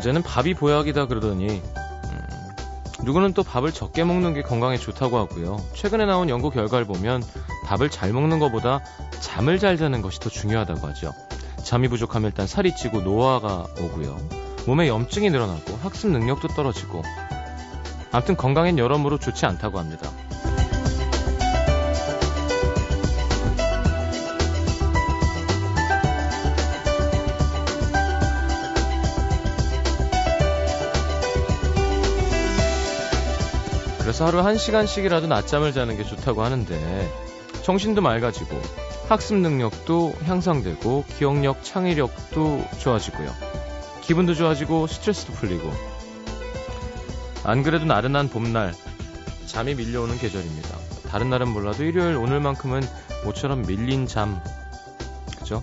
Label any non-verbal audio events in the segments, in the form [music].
언제는 밥이 보약이다 그러더니 음, 누구는 또 밥을 적게 먹는 게 건강에 좋다고 하고요. 최근에 나온 연구 결과를 보면 밥을 잘 먹는 것보다 잠을 잘 자는 것이 더 중요하다고 하죠. 잠이 부족하면 일단 살이 찌고 노화가 오고요. 몸에 염증이 늘어나고 학습 능력도 떨어지고 아무튼 건강엔 여러모로 좋지 않다고 합니다. 그래서 하루 1시간씩이라도 낮잠을 자는 게 좋다고 하는데 정신도 맑아지고 학습 능력도 향상되고 기억력, 창의력도 좋아지고요. 기분도 좋아지고 스트레스도 풀리고 안 그래도 나른한 봄날 잠이 밀려오는 계절입니다. 다른 날은 몰라도 일요일 오늘만큼은 모처럼 밀린 잠 그죠?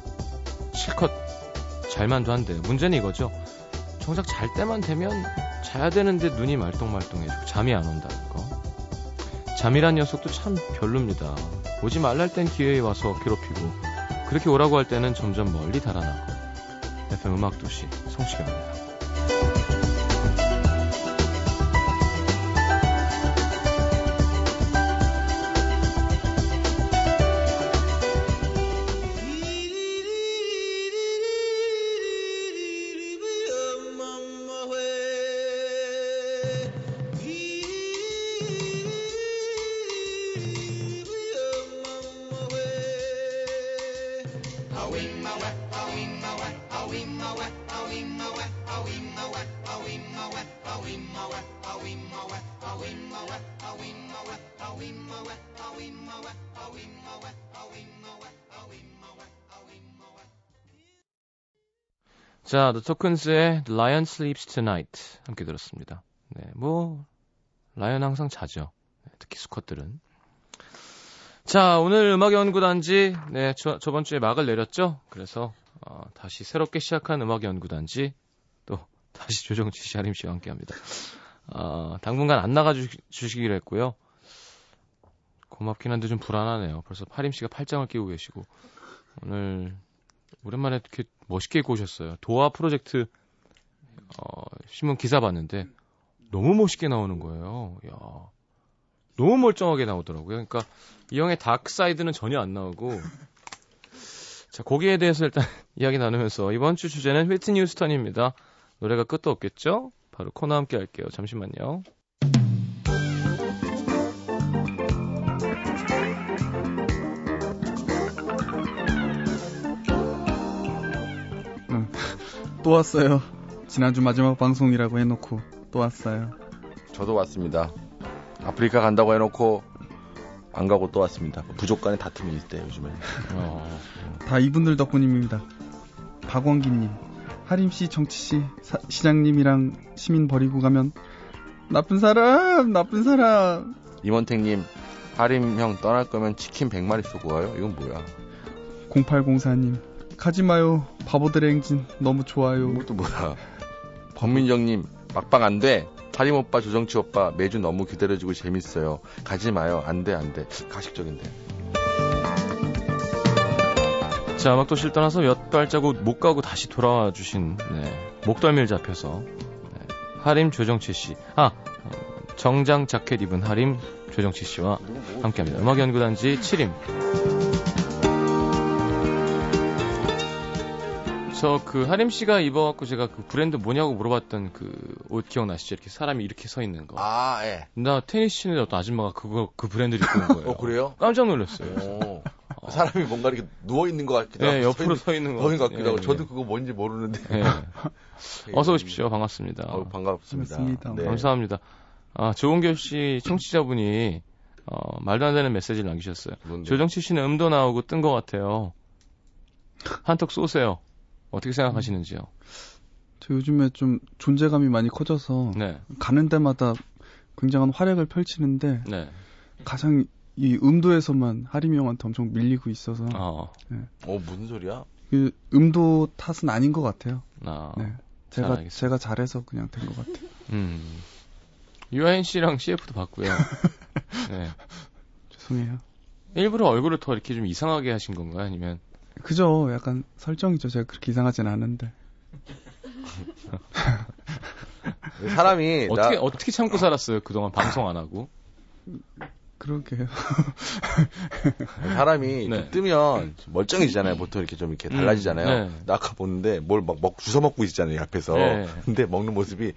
실컷 잘만도 한데 문제는 이거죠. 정작 잘 때만 되면 자야 되는데 눈이 말똥말똥해지고 잠이 안 온다는 거. 잠이란 녀석도 참 별로입니다. 오지 말랄 땐 기회에 와서 괴롭히고 그렇게 오라고 할 때는 점점 멀리 달아나고 FM 음악도시 성시경입니다. 자, The Tokens의 Lion Sleeps Tonight 함께 들었습니다. 네, 뭐 라이언 항상 자죠. 네, 특히 수컷들은. 자, 오늘 음악 연구단지 네, 저, 저번 주에 막을 내렸죠. 그래서 어, 다시 새롭게 시작한 음악 연구단지 또 다시 조정치 씨, 하림 씨와 함께합니다. 어, 당분간 안 나가 주시기로 했고요. 고맙긴 한데 좀 불안하네요. 벌써 하림 씨가 팔짱을 끼고 계시고 오늘 오랜만에 이렇게 멋있게 입고 오셨어요. 도화 프로젝트 어, 신문 기사 봤는데 너무 멋있게 나오는 거예요. 야, 너무 멀쩡하게 나오더라고요. 그러니까 이 형의 dark side는 전혀 안 나오고 자 거기에 대해서 일단 [laughs] 이야기 나누면서 이번 주 주제는 휘트니 휴스턴입니다. 노래가 끝도 없겠죠? 바로 코너 함께 할게요. 잠시만요. 또 왔어요. 지난주 마지막 방송이라고 해놓고 또 왔어요. 저도 왔습니다. 아프리카 간다고 해놓고 안 가고 또 왔습니다. 부족 간의 다툼이 있대 요즘에. 어. [laughs] 다 이분들 덕분입니다. 박원기님, 하림 씨, 정치씨, 시장님이랑 시민 버리고 가면 나쁜 사람, 나쁜 사람. 임원택님, 하림 형 떠날 거면 치킨 100마리 쏘고 와요? 이건 뭐야? 0804님, 가지 마요. 바보들의 행진 너무 좋아요. 이것도 뭐야. 범민정님 막방 안 돼. 하림 오빠, 조정치 오빠 매주 너무 기다려주고 재밌어요. 가지 마요. 안 돼, 안 돼. 가식적인데. 자, 음악도실 떠나서 몇 발자국 못 가고 다시 돌아와 주신 네, 목덜미를 잡혀서 네, 하림 조정치 씨. 아, 정장 자켓 입은 하림 조정치 씨와 함께합니다. 음악 연구단지 7임. 저 그 하림 씨가 입어갖고 제가 그 브랜드 뭐냐고 물어봤던 그 옷 기억나시죠? 이렇게 사람이 이렇게 서 있는 거. 아, 예. 나 테니스 치는 어떤 아줌마가 그거 그 브랜드를 입고 온 거예요. 어, 그래요? 깜짝 놀랐어요. 오. 어. 사람이 뭔가 이렇게 누워 있는 것 같기도 네, 하고. 옆으로 서 있는 거. 서 같기도 하고. 예, 저도 그거 뭔지 모르는데. 예. [laughs] 어서 오십시오. 반갑습니다. 어, 반갑습니다. 반갑습니다. 네. 감사합니다. 아, 조은결 씨 청취자분이 어, 말도 안 되는 메시지를 남기셨어요. 뭔데? 조정치 씨는 음도 나오고 뜬 것 같아요. 한턱 쏘세요. 어떻게 생각하시는지요? 저 요즘에 좀 존재감이 많이 커져서 네. 가는 데마다 굉장한 활약을 펼치는데 네. 가장 이 음도에서만 하림이 형한테 엄청 밀리고 있어서. 어, 네. 어 무슨 소리야? 그 음도 탓은 아닌 것 같아요. 아, 네. 제가 제가 잘해서 그냥 된 것 같아요. 음. 유아인 씨랑 CF도 봤고요. [laughs] 네. 죄송해요. 일부러 얼굴을 더 이렇게 좀 이상하게 하신 건가요? 아니면 그죠. 약간 설정이죠. 제가 그렇게 이상하진 않은데. 사람이 어떻게 나... 어떻게 참고 살았어요 그동안 방송 안 하고 그러게요. [laughs] 사람이 네. 뜨면 멀쩡해지잖아요. 보통 이렇게 좀 이렇게 달라지잖아요. 음, 네. 나 아까 보는데 뭘 막 먹, 주워 먹고 있잖아요. 앞에서. 네. 근데 먹는 모습이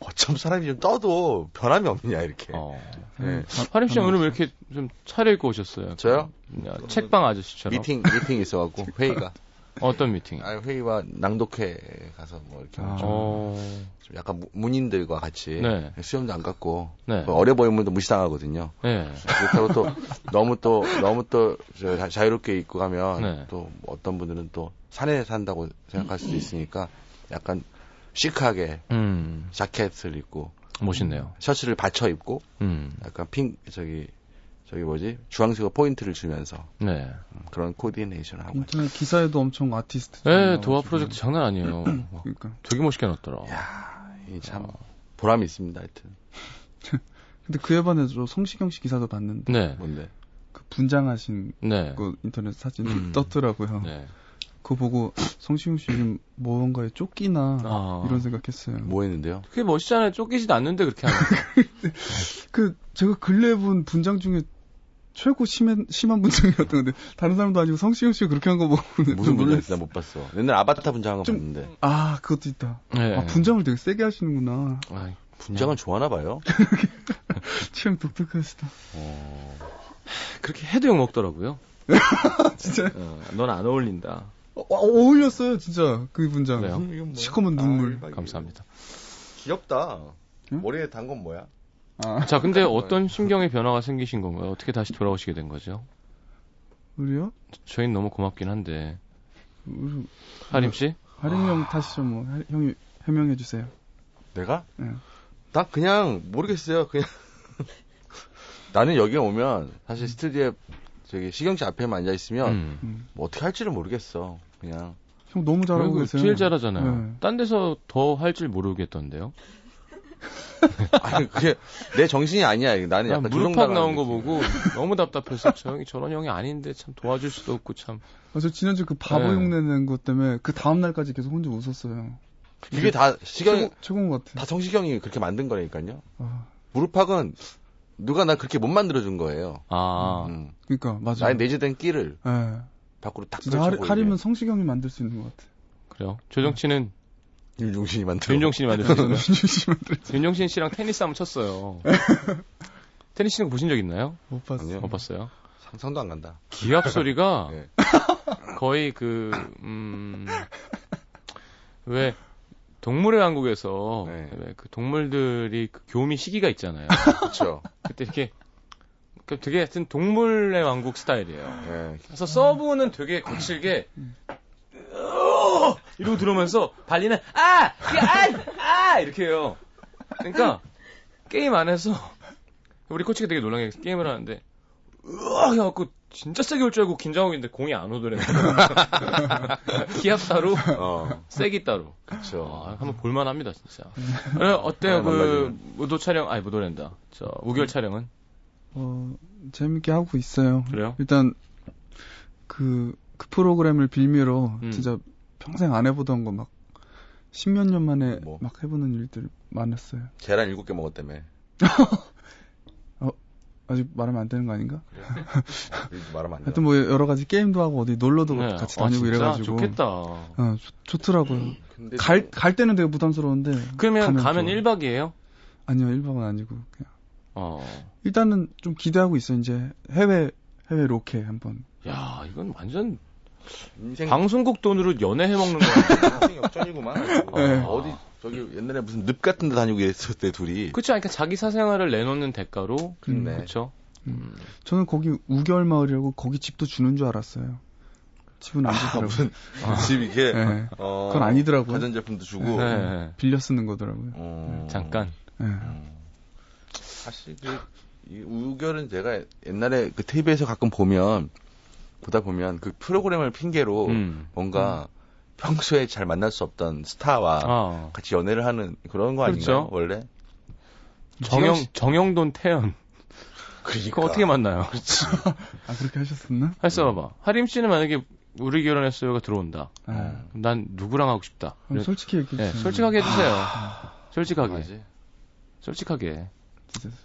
어쩜 사람이 좀 떠도 변함이 없냐 이렇게. 어. 네. 화림 씨 오늘 왜 이렇게 좀 차려입고 오셨어요? 저요? 책방 아저씨처럼. 미팅 미팅 있어갖고 회의가. [laughs] 어떤 미팅? 아, 회의와 낭독회 가서 뭐 이렇게 아. 좀, 좀, 약간 문인들과 같이 네. 수염도 안 갖고 네. 뭐 어려 보이면 또 무시당하거든요. 네. 그렇다고 또 너무 또 너무 또 자유롭게 입고 가면 네. 또 어떤 분들은 또 산에 산다고 생각할 수도 있으니까 약간 시크하게 음. 자켓을 입고 멋있네요. 셔츠를 받쳐 입고 음. 약간 핑 저기 저기 뭐지 주황색으 포인트를 주면서 네. 음, 그런 코디네이션을 하고 인터넷 기사에도 엄청 아티스트 네 도화 프로젝트 장난 아니에요 [clears throat] 그러니까 되게 멋있게 놨더라 야참 어. 보람이 있습니다 하여튼 [laughs] 근데 그에 반해서 성시경 씨 기사도 봤는데 네. 뭔데 그 분장하신 네. 그 인터넷 사진 음. 떴더라고요 네. 그거 보고 성시경 씨 지금 뭔가에 쫓기나 아. 이런 생각했어요. 뭐 했는데요? 그게 멋있잖아요. 쫓기지도 않는데 그렇게 하는 [laughs] 그 제가 근래 본 분장 중에 최고 심한, 심한 분장이었던 건데 다른 사람도 아니고 성시경 씨가 그렇게 한 거 보고 무슨 분장했어? 못 봤어. 옛날 아바타 분장한 거 좀, 봤는데. 아 그것도 있다. 네. 아 분장을 되게 세게 하시는구나. 아, 분장은 좋아하나 봐요. [laughs] 취향 독특하시다. 어... 그렇게 해도 욕 먹더라고요. [laughs] 진짜? 어, 넌안 어울린다. 어, 어울렸어요, 진짜. 그 분장. 뭐. 시커먼 눈물. 아, 감사합니다. 귀엽다. 응? 머리에 단 건 뭐야? 아. 자, 근데 어떤 심경의 변화가 생기신 건가요? 어떻게 다시 돌아오시게 된 거죠? 우리요? 저희는 너무 고맙긴 한데. 우리, 하림 씨? 하림 형 다시 좀 뭐, 형이 해명해 주세요. 내가? 네. 나 그냥 모르겠어요. 그냥 [laughs] 나는 여기 오면 사실 스튜디오에 저기 시경 씨 앞에만 앉아 있으면 음. 뭐 어떻게 할지를 모르겠어. 그냥 형 너무 잘하고 계세요. 제일 잘하잖아요. 네. 딴 데서 더 할 줄 모르겠던데요. [laughs] [laughs] 아니 그게 내 정신이 아니야. 나는 약간 무릎팍 나온 거 보고 너무 답답했어. 저 형이 저런 형이 아닌데 참 도와줄 수도 없고 참. 아, 저 지난주 그 바보 네. 흉내낸 것 때문에 그 다음 날까지 계속 혼자 웃었어요. 이게 다 시경 최고, 것 같아. 다 정시경이 그렇게 만든 거라니까요. 아. 무릎팍은 누가 나 그렇게 못 만들어준 거예요. 아. 음. 그니까, 맞아. 나의 내재된 끼를. 네. 밖으로 딱 진짜 하리, 하리면 성시경이 만들 수 있는 것 같아. 그래요? 조정치는 네. 윤종신이 만들어. 윤종신이 만들 수 있는 윤종신 만들 윤종신 씨랑 테니스 한번 쳤어요. [laughs] 테니스 치는 거 보신 적 있나요? 못 봤어요. 못 봤어요? 상상도 안 간다. 기합 소리가 [laughs] 네. 거의 그, 음, 왜, 동물의 왕국에서 네. 그 동물들이 그 교미 시기가 있잖아요. 그렇죠. 그때 이렇게 그 되게 하여튼 동물의 왕국 스타일이에요. 네. 그래서 서브는 되게 거칠게 이러고 들어오면서 발리는 아! 아! 아! 이렇게 해요. 그러니까 게임 안에서 우리 코치가 되게 놀란 게 게임을 하는데 으악 해갖고 진짜 세게 올 줄 알고 긴장하고 있는데 공이 안 오더래. [laughs] 기압 따로, 어. 세기 따로. 그쵸. 아, 한번 볼만합니다, 진짜. 어때요, 아, 그, 무도 촬영, 아니, 무도랜다. 저, 우결 촬영은? 어, 재밌게 하고 있어요. 그래요? 일단, 그, 그 프로그램을 빌미로, 음. 진짜 평생 안 해보던 거 막, 십몇 년 만에 뭐. 막 해보는 일들 많았어요. 계란 일곱 개 먹었다며. [laughs] 아직 말하면 안 되는 거 아닌가? 말하면 안 돼. 하여튼 뭐 여러 가지 게임도 하고 어디 놀러도 네. 같이 아, 다니고 아, 이래가지고 좋겠다. 어, 좋, 더라고요 갈, 갈 때는 되게 부담스러운데. 그러면 가면, 가면 1박이에요? 아니요, 1박은 아니고 그냥. 어. 일단은 좀 기대하고 있어. 이제 해외 해외 로케 한번. 야, 이건 완전 인생... 방송국 돈으로 연애 해 먹는 거 [laughs] 인생 역전이구만. 네. 어디 저기 옛날에 무슨 늪 같은 데 다니고 있었을 때 둘이. 그쵸. 그러니까 자기 사생활을 내놓는 대가로. 음, 그쵸. 음. 저는 거기 우결 마을이라고 거기 집도 주는 줄 알았어요. 집은 안 아, 주더라고요. 아, 무슨 아, 집 이게 네. 어, 그건 아니더라고요. 가전제품도 주고 네. 빌려 쓰는 거더라고요. 어, 잠깐. 네. 음. 사실 그, 이 우결은 제가 옛날에 그 TV에서 가끔 보면 보다 보면 그 프로그램을 핑계로 음. 뭔가 음. 평소에 잘 만날 수 없던 스타와 어. 같이 연애를 하는 그런 거 아닌가요? 그렇죠. 원래 정영 정영돈 태연 그러니까 어떻게 만나요? 그렇지. [laughs] 아 그렇게 하셨었나? 했어 봐봐. 하림 씨는 만약에 우리 결혼했어요가 들어온다. 네. 난 누구랑 하고 싶다. 솔직히 얘기해 네, 솔직하게 해주세요. 아. 솔직하게. 맞지? 솔직하게. 진짜.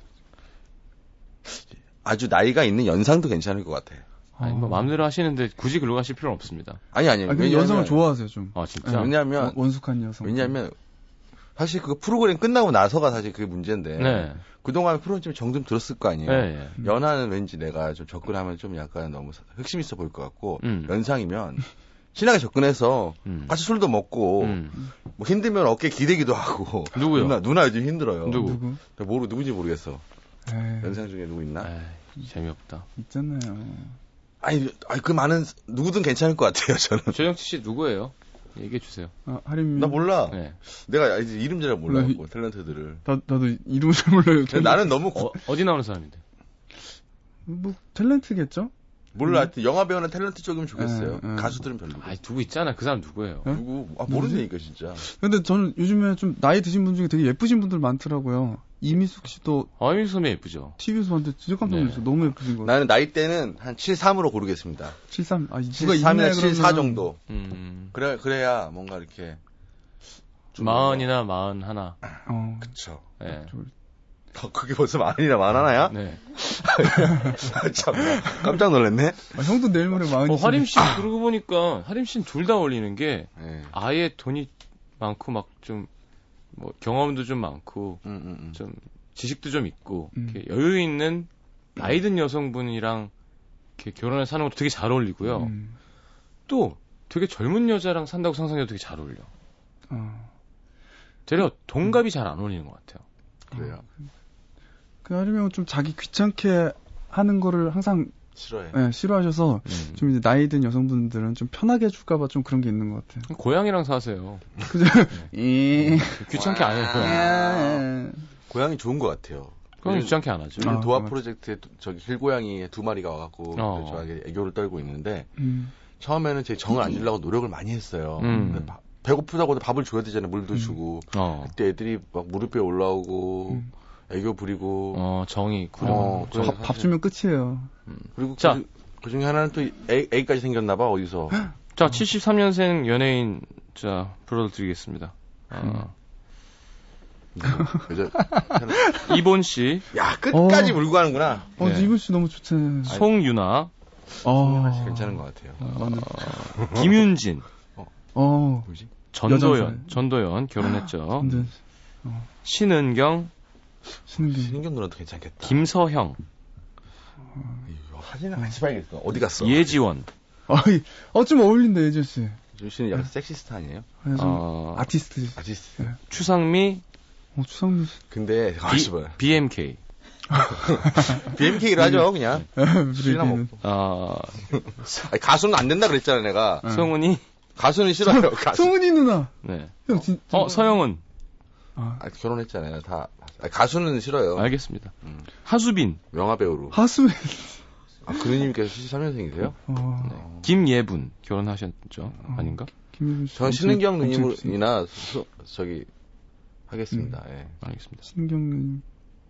아주 나이가 있는 연상도 괜찮을 것 같아. 아니, 뭐, 마음대로 하시는데 굳이 글로 가실 필요는 없습니다. 아니, 아니. 아니 여성을 좋아하세요, 좀. 아, 진짜? 왜냐면. 원숙한 여성. 왜냐면, 사실 그 프로그램 끝나고 나서가 사실 그게 문제인데. 네. 그동안 프로그램 정좀 들었을 거 아니에요. 네, 네. 연하는 왠지 내가 좀 접근하면 좀 약간 너무 흑심 있어 보일 것 같고, 음. 연상이면, 친하게 접근해서 음. 같이 술도 먹고 음. 뭐 힘들면 어깨 기대기도 하고 누구요? 누나 누나 요즘 힘들어요. 누구? 누구? 모르 누군지 모르겠어. 에이. 연상 중에 누구 있나? 에이, 재미없다. 있잖아요. 아니, 아니 그 많은 누구든 괜찮을 것 같아요. [laughs] 저는. 조영치 씨 누구예요? 얘기해 주세요. 아, 하림. 나 몰라. 네. 내가 이제 이름 잘 몰라요. 나, 탤런트들을. 나, 나도 이름을 잘 몰라요. 나는 너무 어, 어디 나오는 사람인데? 뭐 탤런트겠죠? 몰라. 음. 영화 배우는 탤런트 쪽이면 좋겠어요. 에, 에. 가수들은 별로. 아, 누구 있잖아. 그 사람 누구예요? 에? 누구? 아, 모르니까 진짜. 근데 저는 요즘에 좀 나이 드신 분 중에 되게 예쁘신 분들 많더라고요. 이미숙 씨도. 아, 이미숙 선배 예쁘죠. TV에서 봤는데 진짜 깜짝 놀랐어요. 네. 너무 예쁘신 거. 나는 나이 때는 한 73으로 고르겠습니다. 73. 아, 누가 73이나 74 정도. 음. 그래 그래야 뭔가 이렇게 마흔이나 마흔 하나. 어. 그쵸. 예. 네. 더 그게 벌써 만이나 만 하나야? 네. [laughs] 참 깜짝 놀랐네. 아, 형도 내일 모레 만이. 어, 하림 씨 그러고 보니까 하림 씨는 둘 다 어울리는 게 네. 아예 돈이 많고 막 좀 뭐 경험도 좀 많고 음, 음, 음. 좀 지식도 좀 있고 음. 이렇게 여유 있는 나이 든 여성분이랑 이렇게 결혼을 사는 것도 되게 잘 어울리고요. 음. 또 되게 젊은 여자랑 산다고 상상해도 되게 잘 어울려. 어. 되려 동갑이 잘 안 어울리는 것 같아요. 그래요. 어. 그 아니면 좀 자기 귀찮게 하는 거를 항상 싫어해. 네, 싫어하셔서 음. 좀 이제 나이 든 여성분들은 좀 편하게 해줄까봐 좀 그런 게 있는 것 같아요. 고양이랑 사세요. 그죠? 네. [laughs] 귀찮게 안 해요. 고양이. 고양이 좋은 것 같아요. 그건 귀찮게 안 하죠. 아, 도화 프로젝트에 저기 길고양이 두 마리가 와갖고 어. 저에게 애교를 떨고 있는데 음. 처음에는 제 정을 안 주려고 노력을 많이 했어요. 음. 바, 배고프다고 밥을 줘야 되잖아요. 물도 음. 주고. 어. 그때 애들이 막 무릎에 올라오고 음. 애교 부리고 어 정이 구려 어, 밥, 밥 주면 끝이에요. 음. 그리고 자, 그, 그 중에 하나는 또 애, 애까지 생겼나 봐 어디서. [gasps] 자 73년생 연예인 자 불러드리겠습니다. 어. 여자, [laughs] 이본 씨. 야 끝까지 어. 물고 가는구나. 어 네. 이본 씨 너무 좋지. 송유나. 어. 괜찮은 것 같아요. 어, 네. 김윤진. 어. 어. 뭐지? 전도연. 전도연 결혼했죠. 어. 신은경. 신은경. 신은경 누나도 괜찮겠다. 김서형. 어, 사진을 같이 봐야겠어. 어디 갔어? 예지원. 아, 어, 좀 어울린다, 예지원 씨. 예지원 씨는 약간 네. 섹시스타 아니에요? 네, 어, 아티스트. 아티스트. 네. 추상미. 어, 추상미 씨. 근데, B, BMK. BMK로 하죠, 그냥. 술이나 먹고. [laughs] 아, 가수는 안 된다 그랬잖아, 내가. 성훈이. 가수는 싫어요. 가수. 성훈이 누나. 네. 형, 진, 어, 서영은. 아. 아, 결혼했잖아요. 다 아, 가수는 싫어요. 알겠습니다. 음. 하수빈 영화 배우로. 하수빈. 아, 그누님께서 73년생이세요? 어... 네. 김예분 결혼하셨죠? 어... 아닌가? 김예분 전 신은경 누님이나 저기 하겠습니다. 음. 예. 알겠습니다. 신경 누님.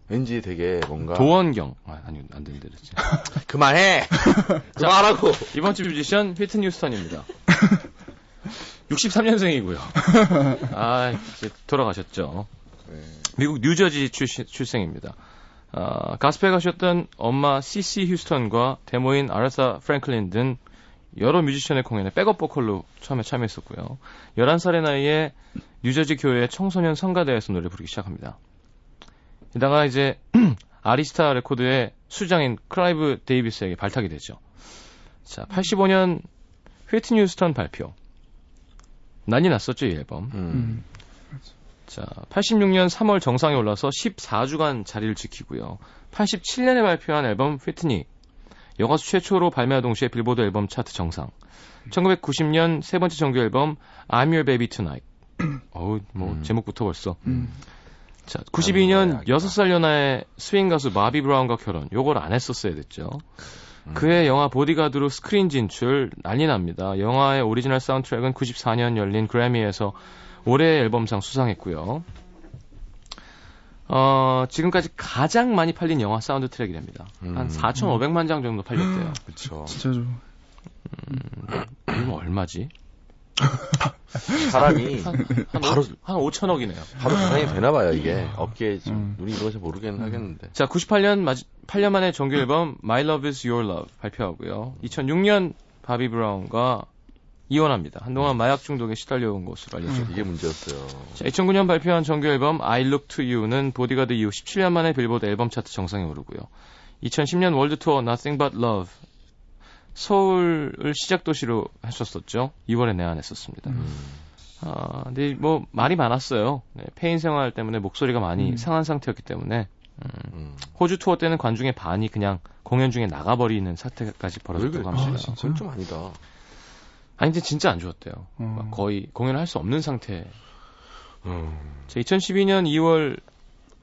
왠지 되게 뭔가 도원경 아, 아니 안 되는데 그랬지. [laughs] 그만해. [laughs] 그만하고 이번 주 뮤지션 휘트니 휴스턴입니다. [laughs] 63년생이고요. [laughs] 아, 이제 돌아가셨죠. 네. 미국 뉴저지 출신, 출생입니다. 아, 가스펠 가수였던 엄마 씨씨 휴스턴과 대모인 아레사 프랭클린 등 여러 뮤지션의 공연에 backup 보컬로 처음에 참여했었고요. 11살의 나이에 뉴저지 교회 청소년 성가대에서 노래 부르기 시작합니다. 이다가 이제 [clears throat] 아리스타 레코드의 수장인 클라이브 데이비스에게 발탁이 되죠. 자, 85년 휘트니 휴스턴 발표. 난리 났었죠, 이 앨범. 음. 자, 86년 3월 정상에 올라서 14주간 자리를 지키고요. 87년에 발표한 앨범 휘트니. 여가수 최초로 발매와 동시에 빌보드 앨범 차트 정상. 1990년 세 번째 정규 앨범 I'm Your Baby Tonight. [clears throat] 어우, 뭐 음. 제목부터 벌써. 음. 자, 92년 6살 연하의 스윙 가수 바비 브라운과 결혼. 요걸 안 했었어야 됐죠. 음. 그의 영화 보디가드로 스크린 진출 난리 납니다. 영화의 오리지널 사운드트랙은 94년 열린 그래미에서 올해 앨범상 수상했고요. 어, 지금까지 가장 많이 팔린 영화 사운드 트랙이랍니다. 음. 한 4,500만 장 정도 팔렸대요. 그렇죠. 진짜죠. 음, 얼마지? [laughs] 사람이 한, 한 바로 한 5천억이네요. 바로 자상이 되나 봐요 이게 어깨에 좀 음. 눈이 들어서 모르겠는 음. 하겠는데. 자 98년 마, 8년 만에 정규 앨범 My Love Is Your Love 발표하고요. 2006년 바비 브라운과 이혼합니다. 한동안 마약 중독에 시달려온 것으로 알려져 음. 이게 문제였어요. 자, 2009년 발표한 정규 앨범 I Look To You는 보디가드 이후 17년 만에 빌보드 앨범 차트 정상에 오르고요. 2010년 월드 투어 Nothing But Love 서울을 시작 도시로 했었었죠. 2월에 내한했었습니다. 음. 아, 근데 뭐 말이 많았어요. 네, 폐인 생활 때문에 목소리가 많이 음. 상한 상태였기 때문에 음. 음. 호주 투어 때는 관중의 반이 그냥 공연 중에 나가버리는 사태까지 벌어졌다고 합니다. 아, 그건 좀 아니다. 아니 근데 진짜 안 좋았대요. 음. 거의 공연을 할 수 없는 상태. 음. 제 2012년 2월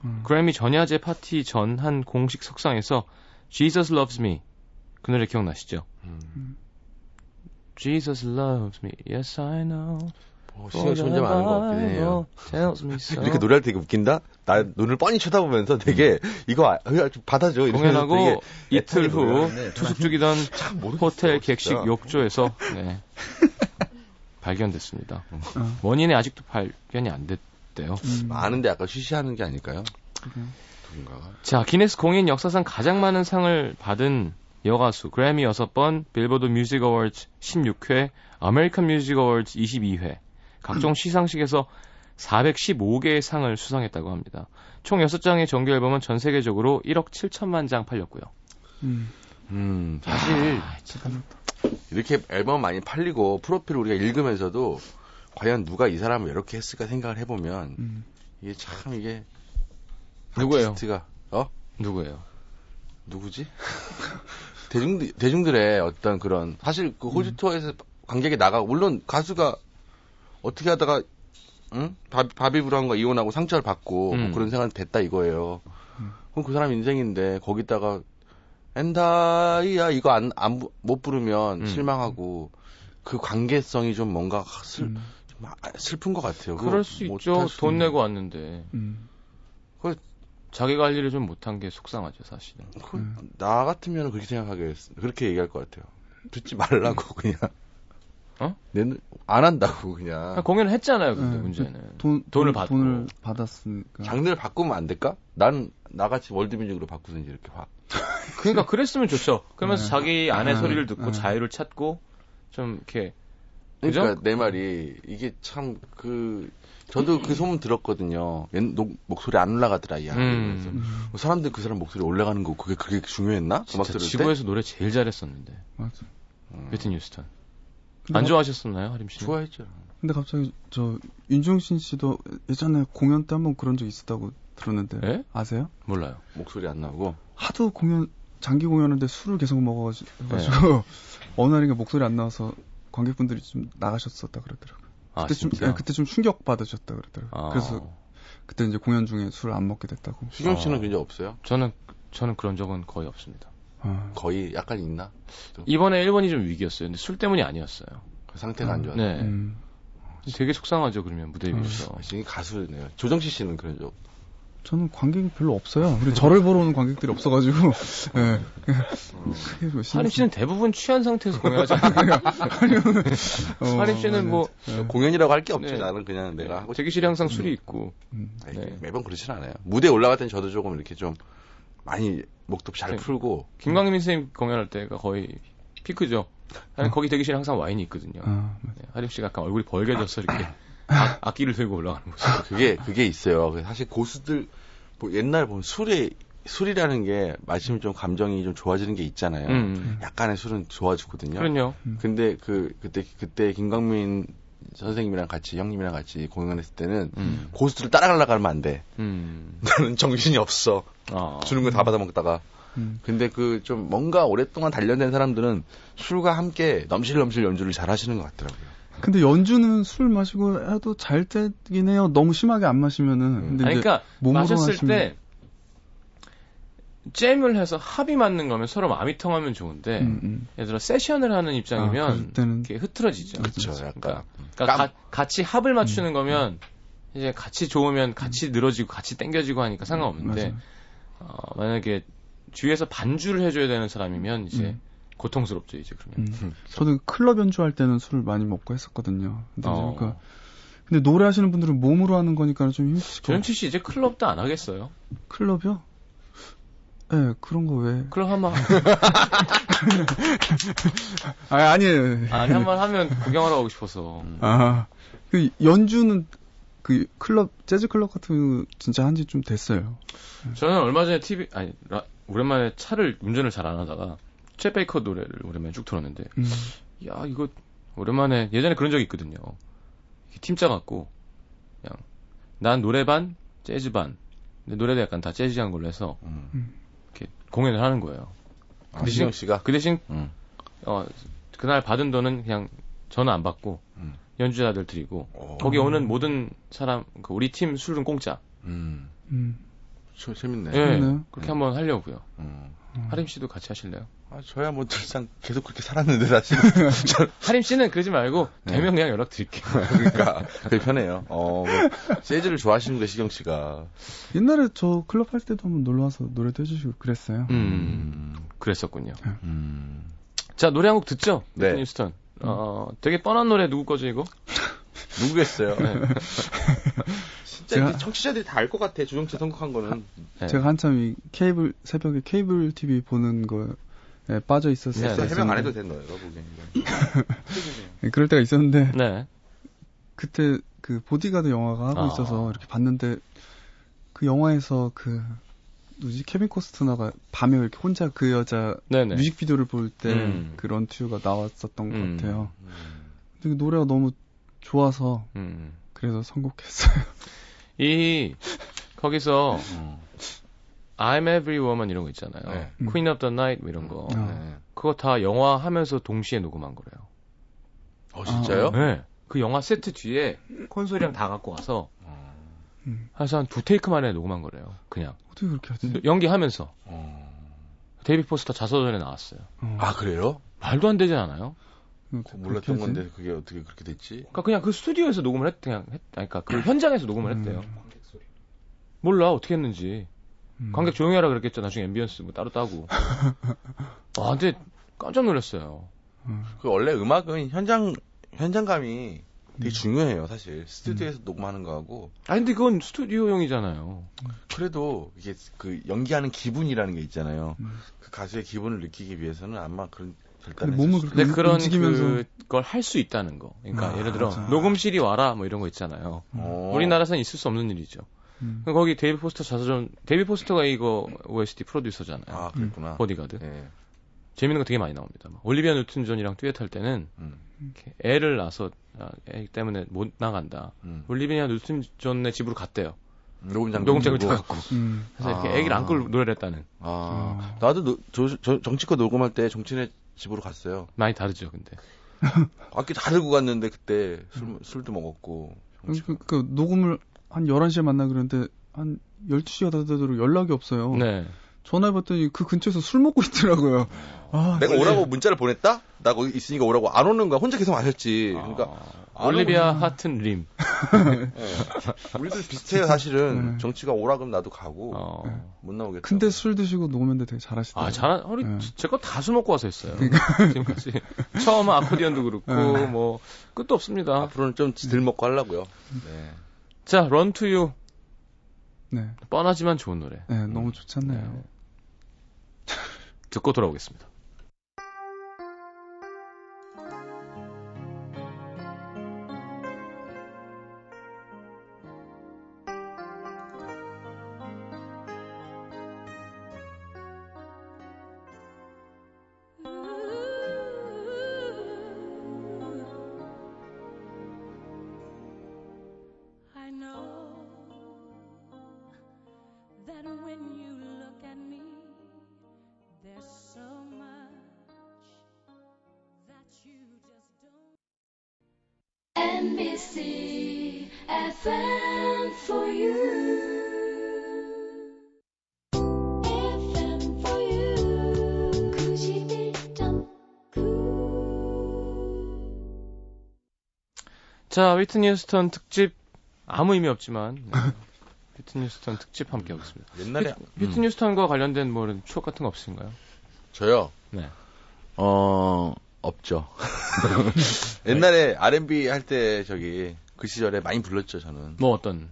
음. 그래미 전야제 파티 전 한 공식 석상에서 Jesus Loves Me 그 노래 기억나시죠? 음. Jesus loves me, yes I know. 어, 신경 존재 많은 것 같긴 해요. So. [laughs] 이렇게 노래할 때 되게 웃긴다? 나 눈을 뻔히 쳐다보면서 되게 음. 이거 아, 받아줘. 공연하고 이틀 후 투숙 중이던 호텔 객식 욕조에서 네. [laughs] 발견됐습니다. 어. 원인이 아직도 발견이 안 됐대요. 음. 많은데 약간 쉬쉬하는 게 아닐까요? 누군가가. 자, 기네스 공인 역사상 가장 많은 상을 받은 여가수 그래미 6번, 빌보드 뮤직 어워즈 16회, 아메리칸 뮤직 어워즈 22회, 각종 시상식에서 415개의 상을 수상했다고 합니다. 총 6장의 정규 앨범은 전 세계적으로 1억 7천만 장 팔렸고요. 음, 음 사실 아, 이렇게 앨범 많이 팔리고 프로필을 우리가 읽으면서도 과연 누가 이 사람을 이렇게 했을까 생각을 해보면 음. 이게 참 이게 누구예요? 아티스트가 어? 누구예요? 누구지? [laughs] 대중들, 대중들의 어떤 그런, 사실 그 호주 음. 투어에서 관객이 나가고, 물론 가수가 어떻게 하다가, 응? 바, 바비 브라운과 이혼하고 상처를 받고, 뭐 음. 뭐 그런 생각이 됐다 이거예요. 음. 그럼 그 사람 인생인데, 거기다가, 엔다이야, 이거 안, 안, 못 부르면 음. 실망하고, 그 관계성이 좀 뭔가 슬, 음. 좀 슬픈 것 같아요. 그럴 수 있죠. 돈 내고 왔는데. 음. 그 자기 관리를 좀 못한 게 속상하죠, 사실은. 그, 음. 나 같으면 그렇게 생각하게 그렇게 얘기할 것 같아요. 듣지 말라고 음. 그냥. 어? 안 한다고 그냥. 공연을 했잖아요, 근데 네, 문제는. 돈, 돈을 받고. 돈을 받았으니까. 장르를 바꾸면 안 될까? 난 나같이 월드뮤직으로 바꾸든지 이렇게 봐. [laughs] 그러니까 그랬으면 좋죠. 그러면서 네. 자기 안의 네. 소리를 듣고 네. 자유를 찾고 좀 이렇게 그러니까 그죠? 내 말이 이게 참 그 저도 그 소문 들었거든요. 목소리 안 올라가더라 이 음. 그래서 뭐 사람들 그 사람 목소리 올라가는 거 그게 그게 중요했나? 음악 들을 지구에서 때? 노래 제일 잘했었는데. 맞아. 음. 베트니 휴스턴. 안 좋아하셨었나요, 하림 씨? 좋아했죠. 근데 갑자기 저 윤종신 씨도 예전에 공연 때 한번 그런 적 있었다고 들었는데 에? 예? 아세요? 몰라요. 목소리 안 나오고 하도 공연 장기 공연하는데 술을 계속 먹어가지고 네. [laughs] 어느 날인가 목소리 안 나와서 관객분들이 좀 나가셨었다 그러더라고요. 아, 그때 좀 네, 그때 좀 충격 받으셨다 그러더라고요. 아. 그래서 그때 이제 공연 중에 술을 안 먹게 됐다고. 수경 씨는 아. 그런 적 없어요? 저는 저는 그런 적은 거의 없습니다. 아. 거의 약간 있나? 이번에 일본이 좀 위기였어요. 근데 술 때문이 아니었어요. 그 상태가 안 좋아서. 네. 음. 되게 속상하죠. 그러면 무대 위에서. 아, 지금 가수네요. 조정치 씨는 그런 적 저는 관객이 별로 없어요. 그리고 저를 보러 오는 관객들이 없어가지고. [laughs] 네. 뭐 하림 씨는 대부분 취한 상태에서 [laughs] 공연하잖아요. [laughs] 하림 씨는 뭐 네. 공연이라고 할 게 없지. 네. 나는 그냥 내가 하고 대기실에 항상 술이 있고. 음. 네. 매번 그렇진 않아요. 무대 올라갈 땐 저도 조금 이렇게 좀 많이 목도 잘 네. 풀고. 김광민 선생님 공연할 때가 거의 피크죠. 아니, 어. 거기 대기실에 항상 와인이 있거든요. 어, 네. 하림 씨가 약간 얼굴이 벌개져서 이렇게 악, 악기를 들고 올라가는 모습. 그게 그게 있어요. 사실 고수들 뭐 옛날 보면 술에 술이라는 게 마시면 좀 감정이 좀 좋아지는 게 있잖아요. 음. 음. 약간의 술은 좋아지거든요. 그럼요. 음. 근데 그 그때 그때 김광민 선생님이랑 같이 형님이랑 같이 공연했을 때는 음. 고수들을 따라가려고 하면 안 돼. 음. 나는 정신이 없어. 아. 주는 거 다 받아 먹다가. 음. 근데 그 좀 뭔가 오랫동안 단련된 사람들은 술과 함께 넘실넘실 연주를 잘 하시는 것 같더라고요. 근데 연주는 술 마시고 해도 잘 되긴 해요. 너무 심하게 안 마시면은. 음. 근데 아니, 그러니까 마셨을. 때 잼을 해서 합이 맞는 거면 서로 마음이 통하면 좋은데 음, 음. 예를 들어 세션을 하는 입장이면 아, 때는... 이게 흐트러지죠. 그렇죠. 약간 그러니까, 그러니까 가, 같이 합을 맞추는 음, 거면 음. 이제 같이 좋으면 같이 늘어지고 같이 땡겨지고 하니까 상관없는데 어, 만약에 주위에서 반주를 해줘야 되는 사람이면 이제 고통스럽죠 이제 그러면. 음. 저는 클럽 연주할 때는 술을 많이 먹고 했었거든요. 근데 어. 그러니까 근데 노래 하시는 분들은 몸으로 하는 거니까 좀 힘드실 것 조현치 씨 이제 클럽도 안 하겠어요? 클럽이요? 예, 네, 그런 거 왜? 클럽 한번 [laughs] 아, 아니에요. 아니, 한 번 하면 구경하러 가고 싶어서. 음. 아, 그 연주는 그 클럽, 재즈 클럽 같은 거 진짜 한 지 좀 됐어요. 저는 얼마 전에 TV, 아니, 라, 오랜만에 차를, 운전을 잘 안 하다가, 채 베이커 노래를 오랜만에 쭉 들었는데, 음. 야, 이거, 오랜만에, 예전에 그런 적이 있거든요. 팀 짜갖고, 그냥, 난 노래반, 재즈반, 근데 노래도 약간 다 재즈한 걸로 해서, 음. 이렇게 공연을 하는 거예요. 아, 그 대신, 씨가? 그 대신, 음. 어, 그날 받은 돈은 그냥 저는 안 받고, 음. 연주자들 드리고, 오. 거기 오는 모든 사람, 그 우리 팀 술은 공짜. 음. 음. 재밌네. 예, 네, 그렇게 한번 하려고요. 음. 하림 씨도 같이 하실래요? 아, 저야 뭐 늘상 계속 그렇게 살았는데 사실. [laughs] 하림 씨는 그러지 말고 네. 되면 그냥 연락 드릴게요. [laughs] 그러니까 그게 편해요. 어, 뭐, 재즈를 좋아하시는데 시경 씨가 옛날에 저 클럽 할 때도 한번 놀러 와서 노래도 해주시고 그랬어요. 음, 그랬었군요. 네. 음. 자 노래 한 곡 듣죠? 네. 뉴스턴. 어, 되게 뻔한 노래 누구 거죠 이거? [laughs] 누구겠어요? 네. 진짜 제가, 청취자들이 다 알 것 같아. 조정치 선곡한 거는. 네. 제가 한참 이 케이블 새벽에 케이블 TV 보는 거에 빠져 있었어요. 네, 해명 안 해도 된거예요 보기엔. 네, 그럴 때가 있었는데. 네. 그때 그 보디가드 영화가 하고 아. 있어서 이렇게 봤는데 그 영화에서 그 누지 케빈 코스트너가 밤에 이렇게 혼자 그 여자 네네. 뮤직비디오를 볼때 음. 그 런투가 나왔었던 것 음. 같아요. 음. 근데 그 노래가 너무 좋아서 음. 그래서 선곡했어요. [laughs] 이 거기서 I'm Every Woman 이런 거 있잖아요. 네. Queen of the Night 뭐 이런 거. 음. 네. 그거 다 영화 하면서 동시에 녹음한 거래요. 어 진짜요? 네. 그 영화 세트 뒤에 콘솔이랑 다 갖고 와서 음. 해서 한 두 테이크 만에 녹음한 거래요. 그냥. 어떻게 그렇게 하지? 연기하면서. 어. 데이비드 포스터 자서전에 나왔어요. 어. 아 그래요? 말도 안 되지 않아요? 몰랐던 건데 그게 어떻게 그렇게 됐지? 그러니까 그냥 그 스튜디오에서 녹음을 했, 그냥 했, 그러니까 그 현장에서 녹음을 음. 했대요. 음. 몰라 어떻게 했는지. 음. 관객 조용히 하라 그랬겠죠. 나중에 ambience 뭐 따로 따고. [laughs] 아 근데 깜짝 놀랐어요. 음. 그 원래 음악은 현장 현장감이 되게 음. 중요해요, 사실. 스튜디오에서 음. 녹음하는 거하고. 아, 근데 그건 스튜디오용이잖아요. 그래도 이게 그 연기하는 기분이라는 게 있잖아요. 음. 그 가수의 기분을 느끼기 위해서는 아마 그런 몸을 그렇게 그런 움직이면서 그걸 할 수 있다는 거. 그러니까 아, 예를 들어 맞아. 녹음실이 와라 뭐 이런 거 있잖아요. 음. 우리나라에서는 있을 수 없는 일이죠. 음. 거기 데이비드 포스터 자서전 데이비드 포스터가 이거 OST 프로듀서잖아요. 아, 그랬구나. 보디가드. 네. 재밌는 거 되게 많이 나옵니다. 올리비아 뉴튼 존이랑 듀엣 할 때는 음. 애를 낳아서 아, 애 때문에 못 나간다. 음. 올리비아 뉴튼 존의 집으로 갔대요. 녹음장 녹음 장비를 음. 그래서 이렇게 아. 애기를 안고 노래를 했다는. 아, 음. 나도 노, 저, 저, 정치 거 녹음할 때 정치네 집으로 갔어요. 많이 다르죠, 근데. 악기 다 들고 갔는데 그때 술, 술도 먹었고. 그, 그, 녹음을 한 11시에 만나 그러는데 한 12시가 다 되도록 연락이 없어요. 네. 전화해봤더니 그 근처에서 술 먹고 있더라고요. 아, 내가 오라고 문자를 보냈다? 나 거기 있으니까 오라고 안 오는 거야. 혼자 계속 마셨지. 그러니까 아, 올리비아 하튼 림. 네. 우리도 비슷해요, 사실은. 네. 정치가 오라 그러면 나도 가고 어. 네. 못 나오겠다. 근데 술 드시고 녹음했는데 되게 잘하시더라고요. 아, 잘 우리 네. 제거 다 술 먹고 와서 했어요. 그러니까. 지금까지. [laughs] 처음 아코디언도 그렇고 네. 뭐 끝도 없습니다. 앞으로는 좀덜 먹고 하려고요. 네. 자, 런 투유. 네. 뻔하지만 좋은 노래. 네, 너무 좋잖아요. 네. 듣고 돌아오겠습니다. FM for you. 자, 위트니 휴스턴 특집 아무 의미 없지만 네. [laughs] 위트니 휴스턴 특집 함께 하겠습니다. 옛날에 위트니 휴스턴과 관련된 뭐 추억 같은 거 없으신가요? 저요. 네. 어, 없죠. [laughs] [laughs] 옛날에 R&B 할 때 저기 그 시절에 많이 불렀죠, 저는. 뭐 어떤?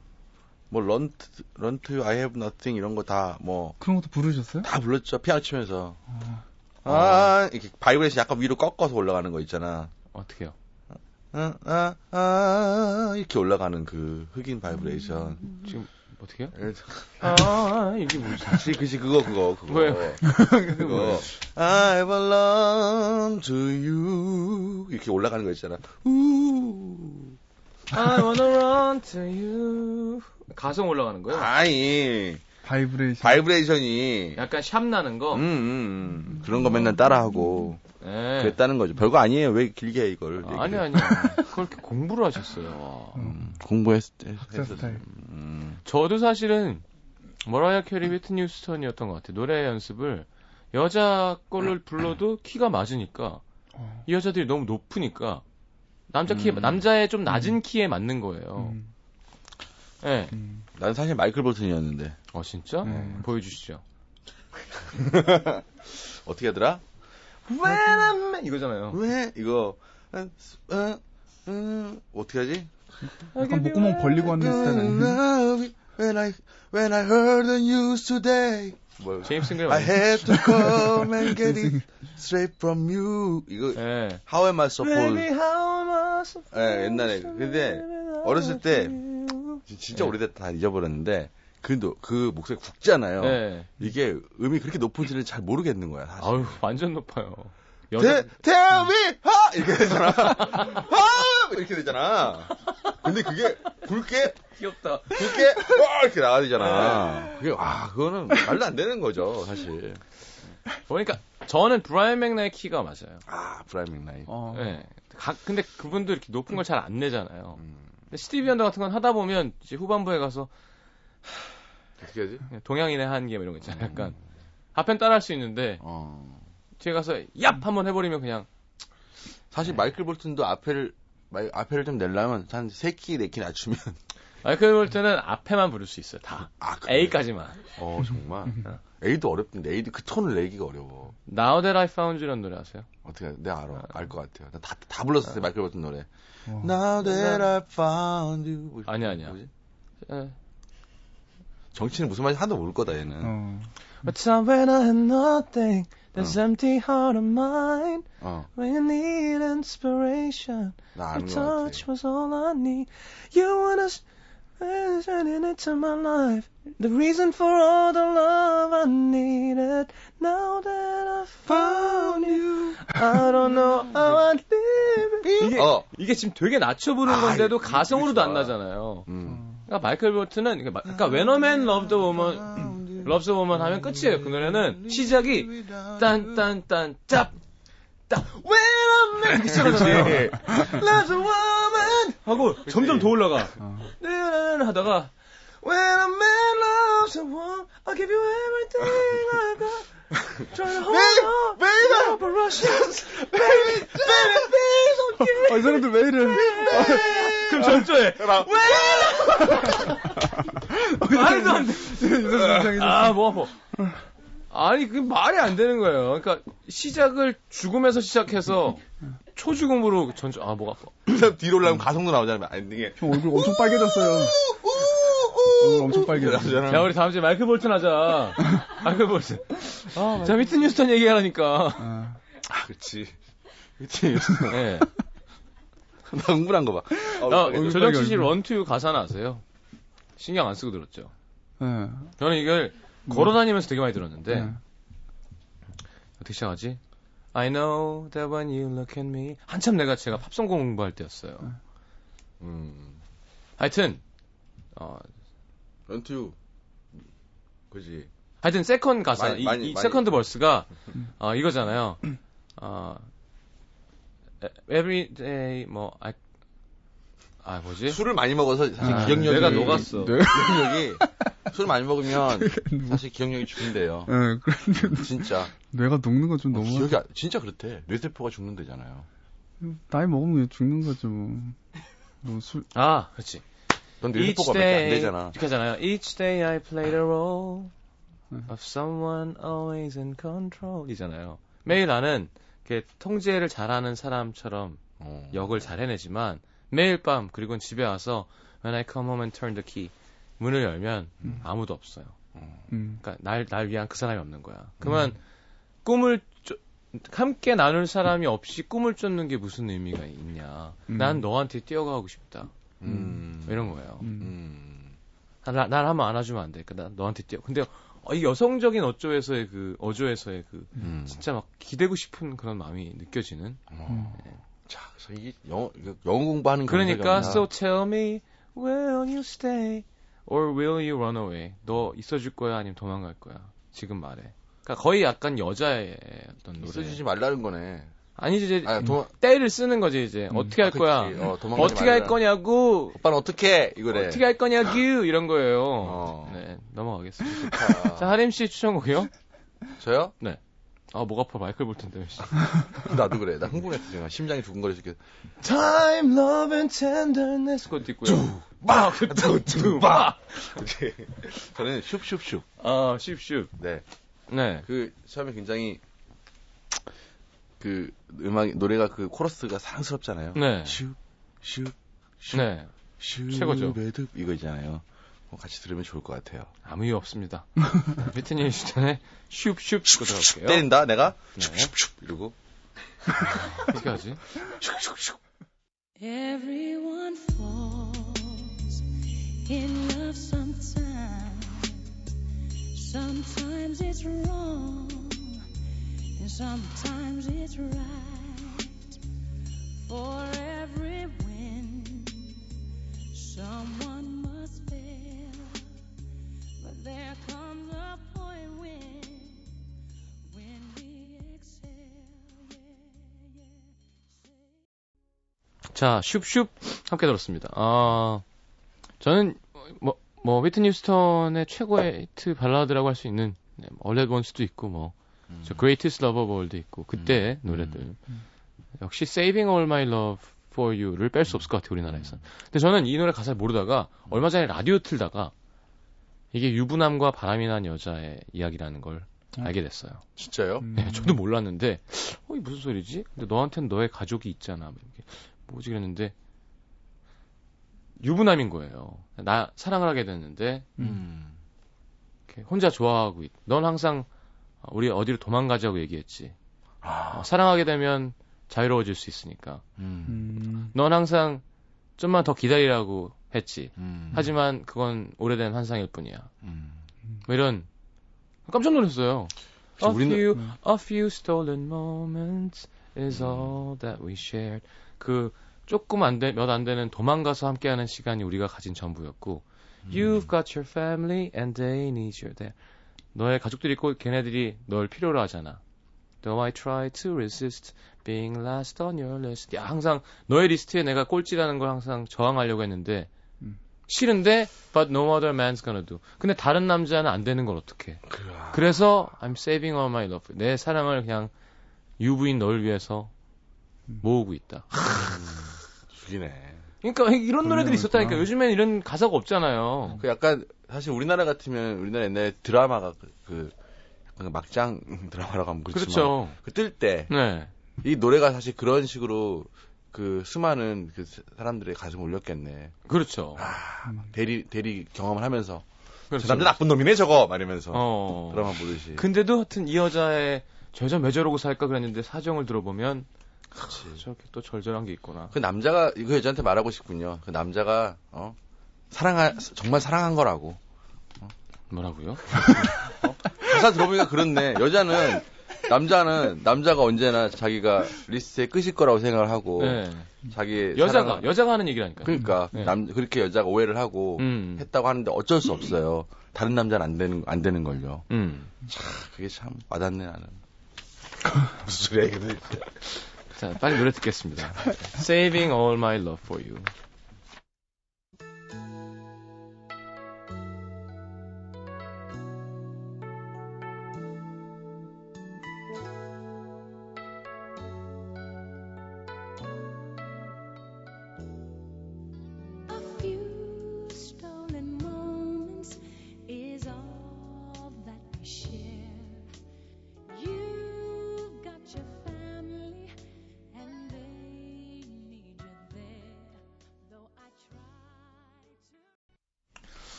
뭐 Run to Run to I have nothing 이런 거 다 뭐 그런 것도 부르셨어요? 다 불렀죠. 피아노 치면서. 어. 아, 이렇게 바이브레이션 약간 위로 꺾어서 올라가는 거 있잖아. 어떻게요? 아, 아, 아, 이렇게 올라가는 그 흑인 바이브레이션. 지금 어떻게요? 아, 이게 뭐지? [laughs] 그치, 그치, 그거, 그거, 그거. 왜? 그거. I belong to you. 이렇게 올라가는 거 있잖아. 우. I wanna run to you. 가성 올라가는 거예요? 아니. 바이브레이션. 바이브레이션이. 약간 sharp 나는 거? 음, 음, 음. 그런 거 맨날 따라하고. 네. 그랬다는 거죠. 별거 아니에요. 왜 길게 해, 이걸. 아, 아니, 아니. 그렇게 공부를 하셨어요. 음, 공부했을 때. 학자 스타일. 음. 저도 사실은 머라이어 캐리 휘트니 휴스턴이었던 것 같아요. 노래 연습을 여자 거를 불러도 키가 맞으니까 어. 이 여자들이 너무 높으니까 남자 키 음. 남자의 좀 낮은 음. 키에 맞는 거예요. 음. 네. 음. 난 사실 마이클 볼튼이었는데. 어 진짜? 네. 보여주시죠. [laughs] 어떻게 하더라? When I'm 이거잖아요. 왜 이거 어, 어, 어, 어떻게 하지? 약간 목구멍 벌리고 하는 스타일? When I when I heard the news today. 뭐 제임스 잉글 I had to come and get it [laughs] straight from you. 이거 네. How am I supposed? Baby, how am I supposed? 네, 옛날에 근데 어렸을 때 진짜 네. 오래됐다 다 잊어버렸는데 그, 그 목소리 굵잖아요. 네. 이게 음이 그렇게 높은지는 잘 모르겠는 거야, 사실. 아유, 완전 높아요. 여자... Tell me, 하! 이렇게 되잖아. [laughs] 하! 이렇게 되잖아. 근데 그게 굵게. 귀엽다. 굵게, 와! 이렇게 나와야 되잖아. 그게, 와, 그거는 말도 안 되는 거죠, 사실. 보니까, 저는 브라이언 맥나이 키가 맞아요. 아, 브라이언 맥나이. 어. 네. 가, 근데 그분도 이렇게 높은 걸 잘 안 내잖아요. 음. 스티비 원더 같은 건 하다 보면 이제 후반부에 가서 어떻게 하지? 동양인의 한계 뭐 이런 거 있잖아요. 약간 음. 하여튼 따라할 수 있는데 어. 뒤에 가서 얍 한번 해버리면 그냥 사실 네. 마이클 볼튼도 앞에를 마이, 앞에를 좀 내려면 한 세 키 네 키 낮추면 [laughs] 마이클 볼튼은 앞에만 부를 수 있어요. 다 아, A까지만. 어 정말. [laughs] A도 어렵던데 A도 그 톤을 내기가 어려워. Now That I Found You라는 노래 아세요? 어떻게 내가 알아 아. 알것 같아요. 다다 불렀었어요 아. 마이클 볼튼 노래. 어. Now That I Found You. 뭐, 아니 아니야. 뭐지? 에. 정치는 무슨 말인지 하나도 모를 거다 얘는. 어. But when I had nothing, this 어. empty heart of mine. 어. When you need inspiration, your touch was all I need. You wanna shining into my life. The reason for all the love I needed. Now that I found you, I don't know how I live. 이게, 어. 이게 지금 되게 낮춰 부는 건데도 아, 가성으로도 안 나잖아요. 음. 그러니까 마이클 볼트는 그러니까 When a Man Loves a Woman, Loves a Woman 하면 끝이에요. 그 노래는 시작이 딴딴딴 짭. 딱 When a Man 이렇게 시작하잖아요. Loves a Woman 하고 그치. 점점 더 올라가. 어. 하다가 When a man loves a woman, I'll give you everything I got. 아, 이 사람들 왜 이래? 그럼 전조해. 왜? 말도 안 돼. 아, 뭐 아파. 아니, 그 말이 안 되는 거예요. 그러니까 시작을 죽음에서 시작해서 초죽음으로 전조, 아, 목 아파. [laughs] 뒤로 올라면 가성도 나오잖아요. 아니, 이게. 형 얼굴 엄청 빨개졌어요. 얼굴 엄청 빨개졌어. 자, 우리 다음 주에 마이클 볼튼 하자. [laughs] 마이클 볼튼. 아, 자, 위튼 뉴스턴 얘기하라니까. 아, 아 그렇지. 뉴스턴. 네. [laughs] 나 흥분한 거 봐. 어, 아, 조정치 씨 Run to 가사는 아세요? 신경 안 쓰고 들었죠. 네. 저는 이걸 음. 걸어 다니면서 되게 많이 들었는데 네. 어떻게 시작하지? I know that when you look at me 한참 내가 제가 팝송 공부할 때였어요. 네. 음. 하여튼 어 Run to 그지. 하여튼 second 가사 많이, 이, 많이, 이 많이. second verse가 어 이거잖아요. 어 every day 뭐 I, 아 뭐지? 술을 많이 먹어서 사실 아, 기억력이 내가 녹았어. 네. 기억력이 [laughs] [laughs] 술 많이 먹으면 [laughs] 사실 기억력이 죽는데요. 네, 그런데 진짜 뇌가 녹는 건좀 어, 너무 기억이 아, 진짜 그렇대. 뇌세포가 죽는데잖아요. 나이 먹으면 죽는 거죠. 뭐, 뭐 술. 아, 그렇지. 넌 뇌세포가 몇 개 안 되잖아. 이렇게 하잖아요. Each day I played a role of someone always in control 이잖아요. 매일 나는 이렇게 통제를 잘하는 사람처럼 어. 역을 잘 해내지만 매일 밤 그리고 집에 와서 When I come home and turn the key 문을 열면 음. 아무도 없어요. 음. 그러니까 날, 날 위한 그 사람이 없는 거야. 그러면 음. 꿈을 쫓, 함께 나눌 사람이 없이 꿈을 쫓는 게 무슨 의미가 있냐. 음. 난 너한테 뛰어가고 싶다. 음. 이런 거예요. 음. 날, 날 한번 안아주면 안 돼. 그러니까 난 너한테 뛰어. 근데 어, 이 여성적인 어조에서의 그 어조에서의 그 음. 진짜 막 기대고 싶은 그런 마음이 느껴지는. 어. 네. 자, 그래서 이게 영어 영어 공부하는 그러니까 so tell me will you stay or will you run away? 너 있어줄 거야? 아니면 도망갈 거야? 지금 말해. 그러니까 거의 약간 여자의 어떤 노래. 있어주지 말라는 거네. 아니지 이제 아, 도... 때를 쓰는 거지 이제. 음, 어떻게 할 아, 거야? 어, 떻게 할 거냐고. 오빠는 어떻게 이거래 어떻게 할 거냐고 이런 거예요. 어. 네 넘어가겠습니다. [laughs] 자 하림 씨 추천곡이요? 저요? 네 아 목 아파 마이클 볼 텐데 [laughs] 나도 그래 나 흥분했어 지금 심장이 두근거리지 Time Love and Tenderness 그것도 있고요 막 두두막 저는 슉슉슉 아 슉슉 네 네. 그 처음에 굉장히 그 음악 노래가 그 코러스가 사랑스럽잖아요. 네. 슉, 슉, 슉. 네. 슉, 최고죠. 매듭 이거 있잖아요. 뭐 같이 들으면 좋을 것 같아요. 아무 이유 없습니다. 비트니 휴스턴의 슉슉 듣고 들어갈게요. 때린다 내가 네. 슉슉슉 이러고 어떻게 하지? 슉슉슉. Everyone falls in love sometimes. Sometimes it's wrong. And sometimes it's right for every win. Someone there comes a point when when we excel. Yeah, yeah. 자, 슉슉 함께 들었습니다. 아, 저는 뭐, 뭐, 휘트니 휴스턴의 최고의 히트 발라드라고 할 수 있는 네, All at Once도 있고 뭐 음. 저 Greatest Love of All도 있고 그때 음. 노래들 음. 음. 역시 Saving All My Love for You를 뺄 수 없을 것 같아요 우리나라에서. 근데 저는 이 노래 가사를 모르다가 얼마 전에 라디오 틀다가 이게 유부남과 바람이 난 여자의 이야기라는 걸 음. 알게 됐어요. 진짜요? 네, 저도 몰랐는데 어, 이 무슨 소리지? 근데 너한테는 너의 가족이 있잖아. 뭐 이렇게 뭐지 그랬는데 유부남인 거예요. 나 사랑을 하게 됐는데 음. 혼자 좋아하고 있. 넌 항상 우리 어디로 도망가자고 얘기했지. 아. 어, 사랑하게 되면 자유로워질 수 있으니까. 음. 음. 넌 항상 좀만 더 기다리라고 했지. 음. 하지만 그건 오래된 환상일 뿐이야. 음. 뭐 이런 깜짝 놀랐어요. A few, 음. a few stolen moments is 음. all that we shared. 그 조금 안 돼, 몇 안 되는 도망가서 함께하는 시간이 우리가 가진 전부였고, You've got your family and they need you there. 너의 가족들이 있고 걔네들이 널 필요로 하잖아. Though I try to resist being last on your list. 야, 항상 너의 리스트에 내가 꼴찌라는 걸 항상 저항하려고 했는데 음. 싫은데 but no other man's gonna do. 근데 다른 남자는 안 되는 걸 어떻게? 그래서 I'm saving all my love. 내 사랑을 그냥 유부인 널 위해서 음. 모으고 있다. 음, 죽이네. 그러니까 이런 노래들이 있었다니까. 요즘엔 이런 가사가 없잖아요. 그 약간 사실 우리나라 같으면 우리나라 옛날에 드라마가 그, 그 약간 막장 [laughs] 드라마라고 하면 그렇지만 그렇죠. 그 뜰 때이 노래가 사실 그런 식으로 그 수많은 그 사람들의 가슴을 울렸겠네. 그렇죠. 아, 대리 대리 경험을 하면서 그렇죠. 저 남자 나쁜 놈이네 저거 말이면서 어. 드라마 보듯이. 근데도 하여튼 이 여자의 저 여자 왜 저러고 살까 그랬는데 사정을 들어보면 그렇지. 저렇게 또 절절한 게 있구나. 그 남자가 그 여자한테 말하고 싶군요. 그 남자가 어 사랑할 정말 사랑한 거라고. 어? 뭐라고요? 어? [laughs] 가사 들어보니까 그렇네. 여자는 남자는 남자가 언제나 자기가 리스트에 끝일 거라고 생각을 하고 네. 자기 여자가 사랑을... 여자가 하는 얘기라니까. 그러니까 네. 남 그렇게 여자가 오해를 하고 음. 했다고 하는데 어쩔 수 없어요. 다른 남자는 안 되는 안 되는 걸요. 음. 참 그게 참 와닿네 나는. [laughs] 무슨 소리야 이게. 자 빨리 노래 듣겠습니다. Saving all my love for you.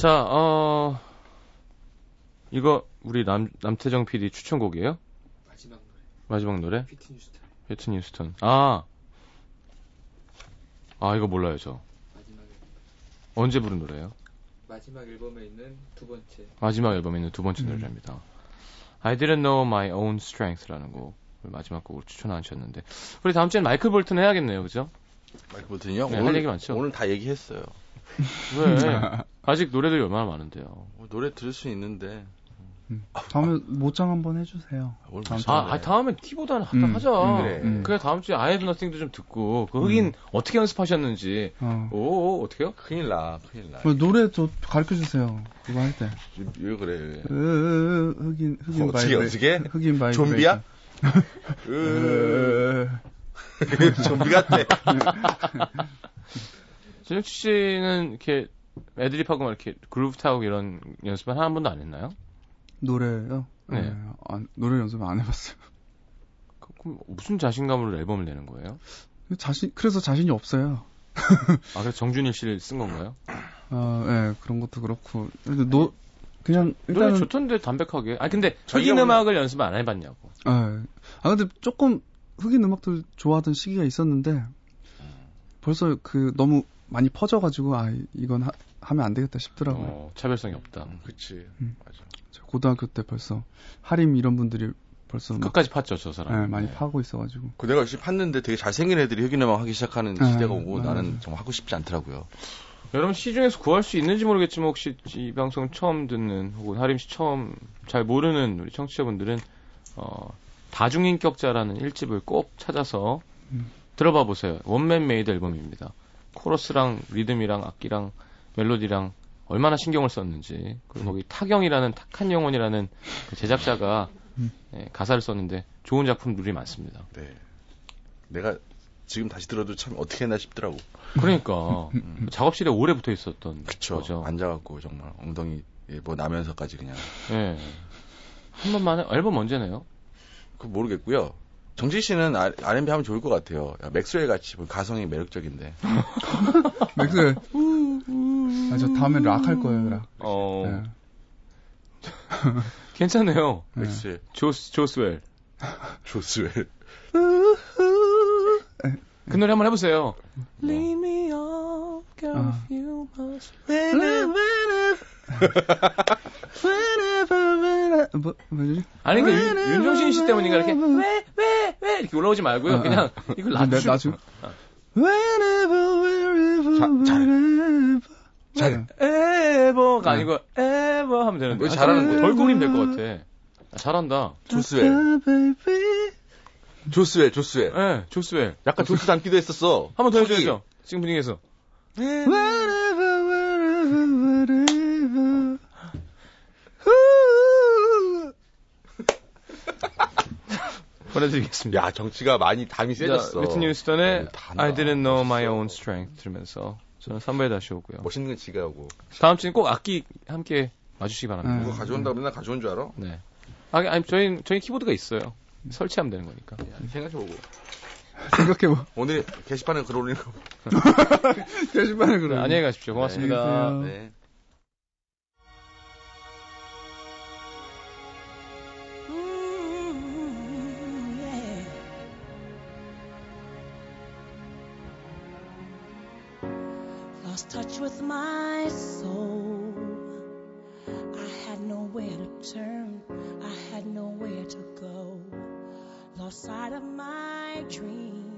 자, 어, 이거 우리 남, 남태정 PD 추천곡이에요? 마지막 노래. 마지막 노래? 휘트니 휴스턴. 휘트니 휴스턴. 아. 아, 이거 몰라요, 저. 마지막 앨범. 언제 부른 노래예요? 마지막 앨범에 있는 두 번째. 마지막 앨범에 있는 두 번째 음. 노래입니다. I didn't know my own strength라는 곡을 마지막 곡으로 추천하셨는데 우리 다음 주엔 마이클 볼튼 해야겠네요, 그죠? 마이클 볼튼이요? 네, 오늘, 할 얘기 많죠. 오늘 다 얘기했어요. 왜? [laughs] 아직 노래들이 얼마나 많은데요. 어, 노래 들을 수 있는데. 음. 다음에 모장 한번 해주세요. 다음 아, 아, 다음에 키보드는 음. 하자. 음. 그래. 음. 그래 다음 주에 아이브 너팅도 좀 듣고 그 흑인 음. 어떻게 연습하셨는지. 어. 오, 어떻게요? 큰일 나, 큰일 나. 뭐, 노래 저 가르쳐 주세요. 그거 할 때. 왜 그래? 왜. 으, 흑인 흑인 어, 바이 어떻게 흑인 바이 좀비야? [laughs] [laughs] 좀비 같아. [laughs] 진혁 씨는 이렇게 애드립하고 막 이렇게 그루브 타고 이런 연습은 한 번도 안 했나요? 노래요? 네. 네. 아, 노래 연습 안 해봤어요. 그, 그럼 무슨 자신감으로 앨범을 내는 거예요? 자신, 그래서 자신이 없어요. 아, 그래서 정준일 씨를 쓴 건가요? 아, 예, 네, 그런 것도 그렇고. 근데 노, 그냥, 일단. 노래 좋던데, 담백하게. 아, 근데 흑인 음악을 연습 안 해봤냐고. 아, 아, 근데 조금 흑인 음악들 좋아하던 시기가 있었는데, 벌써 그 너무 많이 퍼져가지고 아 이건 하, 하면 안 되겠다 싶더라고요. 어, 차별성이 없다. 음, 그치. 음. 맞아. 고등학교 때 벌써 하림 이런 분들이 벌써 끝까지 팠죠 저 사람. 네, 많이 네. 파고 있어가지고. 그 내가 역시 팠는데 되게 잘생긴 애들이 흑인음악 하기 시작하는 네, 시대가 오고 나는 정말 하고 싶지 않더라고요. 여러분 시중에서 구할 수 있는지 모르겠지만 혹시 이 방송 처음 듣는 혹은 하림 씨 처음 잘 모르는 우리 청취자분들은 어, 다중인격자라는 일집을 꼭 찾아서 음. 들어봐 보세요. one man made 앨범입니다. 코러스랑 리듬이랑 악기랑 멜로디랑 얼마나 신경을 썼는지 그리고 거기 타경이라는 탁한 영혼이라는 그 제작자가 음. 예, 가사를 썼는데 좋은 작품들이 많습니다. 네. 내가 지금 다시 들어도 참 어떻게 했나 싶더라고. 그러니까 음. 작업실에 오래 붙어 있었던 그쵸. 거죠. 앉아갖고 정말 엉덩이 뭐 나면서까지 그냥. 네. 한 번만 에 앨범 언제 내요? 그 모르겠고요. 정지 씨는 아, R&B 하면 좋을 것 같아요. 야, 맥스웰 같이 뭐 가성이 매력적인데. [laughs] 맥스웰. 아, 저 다음에 락 할 거예요, 락. 어. 네. [laughs] 괜찮네요. 네. 맥스웰. 조스, 조스웰. [laughs] 조스웰. 그 노래 한번 해보세요. Leave me off, girl, 아. you must. 뭐, 뭐지? 아니, 그 윤종신 씨 때문인가 이렇게 왜, 왜, 왜 이렇게 올라오지 말고요. 아, 그냥 이걸 낮추. 낮추. Whenever, wherever, 자, 잘. 에버가 아니고 에버 하면 되는데. 왜 잘하는 거야? 덜꾸림 될 것 같아. 아, 잘한다. 조스웰. 조스웰, 조스웰. 예, 네, 조스웰. 약간 조스 닮기도 했었어. 한 번 더 해줘야죠. 지금 분위기에서. 보내드리겠습니다. 야, 정치가 많이 담이 세졌어. 위트니 휴스턴의 I didn't know my own strength 들으면서 저는 3부에 다시 오고요. 멋있는 건 지가 오고. 다음 주엔 꼭 악기 함께 와주시기 바랍니다. 음. 그거 가져온다 맨날 가져온 줄 알아? 네. 아, 아니, 저희, 저희 키보드가 있어요. 설치하면 되는 거니까. 생각해보고. 생각해보. 오늘 게시판에 글 올리는 거. [laughs] 게시판에 글 올리는 거. 안녕히 가십시오. 고맙습니다. 네. 네. touch with my soul. I had nowhere to turn, I had nowhere to go. Lost sight of my dream.